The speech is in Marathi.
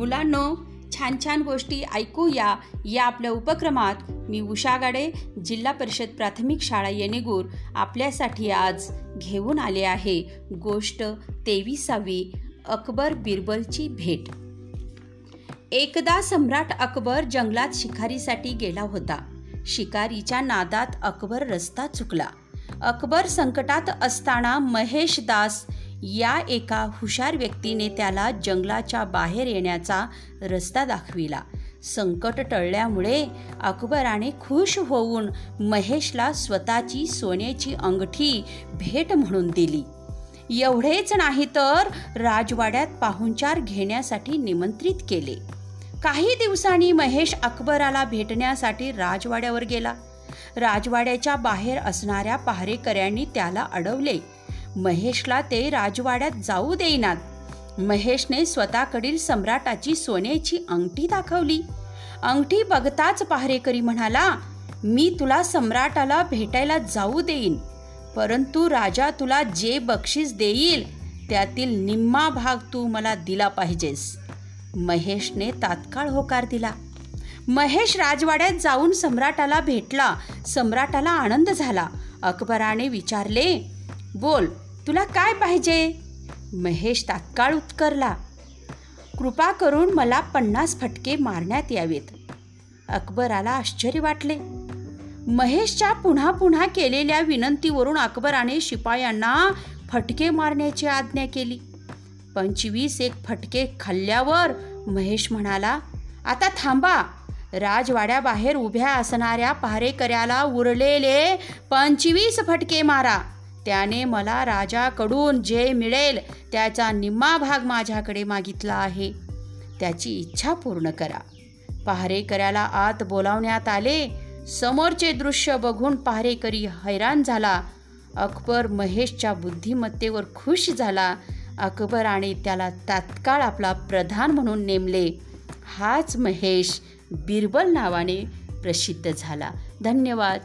मुलांनो छान छान गोष्टी ऐकूया या आपल्या उपक्रमात. मी उषा गाडे जिल्हा परिषद प्राथमिक शाळा येणेगूर आपल्यासाठी आज घेऊन आले आहे गोष्ट तेविसावी अकबर बिरबलची भेट. एकदा सम्राट अकबर जंगलात शिकारीसाठी गेला होता. शिकारीच्या नादात अकबर रस्ता चुकला. अकबर संकटात असताना महेश दास या एका हुशार व्यक्तीने त्याला जंगलाच्या बाहेर येण्याचा रस्ता दाखविला. संकट टळल्यामुळे अकबराने खुश होऊन महेशला स्वतःची सोन्याची अंगठी भेट म्हणून दिली. एवढेच नाही तर राजवाड्यात पाहुणचार घेण्यासाठी निमंत्रित केले. काही दिवसांनी महेश अकबराला भेटण्यासाठी राजवाड्यावर गेला. राजवाड्याच्या बाहेर असणाऱ्या पहारेकऱ्यांनी त्याला अडवले. महेशला ते राजवाड्यात जाऊ देईनात. महेशने स्वतःकडील सम्राटाची सोन्याची अंगठी दाखवली. अंगठी बघताच पहारेकरी म्हणाला मी तुला सम्राटाला भेटायला जाऊ देईन परंतु राजा तुला जे बक्षीस देईल त्यातील निम्मा भाग तू मला दिला पाहिजेस. महेशने तात्काळ होकार दिला. महेश राजवाड्यात जाऊन सम्राटाला भेटला. सम्राटाला आनंद झाला. अकबराने विचारले बोल तुला काय पाहिजे? महेश तात्काळ उत्करला कृपा करून मला पन्नास फटके मारण्यात यावेत. अकबराला आश्चर्य वाटले. महेशच्या पुन्हा पुन्हा केलेल्या विनंतीवरून अकबराने शिपायांना फटके मारण्याची आज्ञा केली. पंचवीस एक फटके खाल्ल्यावर महेश म्हणाला आता थांबा. राजवाड्याबाहेर उभ्या असणाऱ्या पहारेकऱ्याला उरलेले पंचवीस फटके मारा. त्याने मला राजाकडून जे मिळेल त्याचा निम्मा भाग माझ्याकडे मागितला आहे. त्याची इच्छा पूर्ण करा. पहारेकऱ्याला आत बोलावण्यात आले. समोरचे दृश्य बघून पहारेकरी हैराण झाला. अकबर महेशच्या बुद्धिमत्तेवर खुश झाला. अकबराने त्याला तात्काळ आपला प्रधान म्हणून नेमले. हाच महेश बिरबल नावाने प्रसिद्ध झाला. धन्यवाद.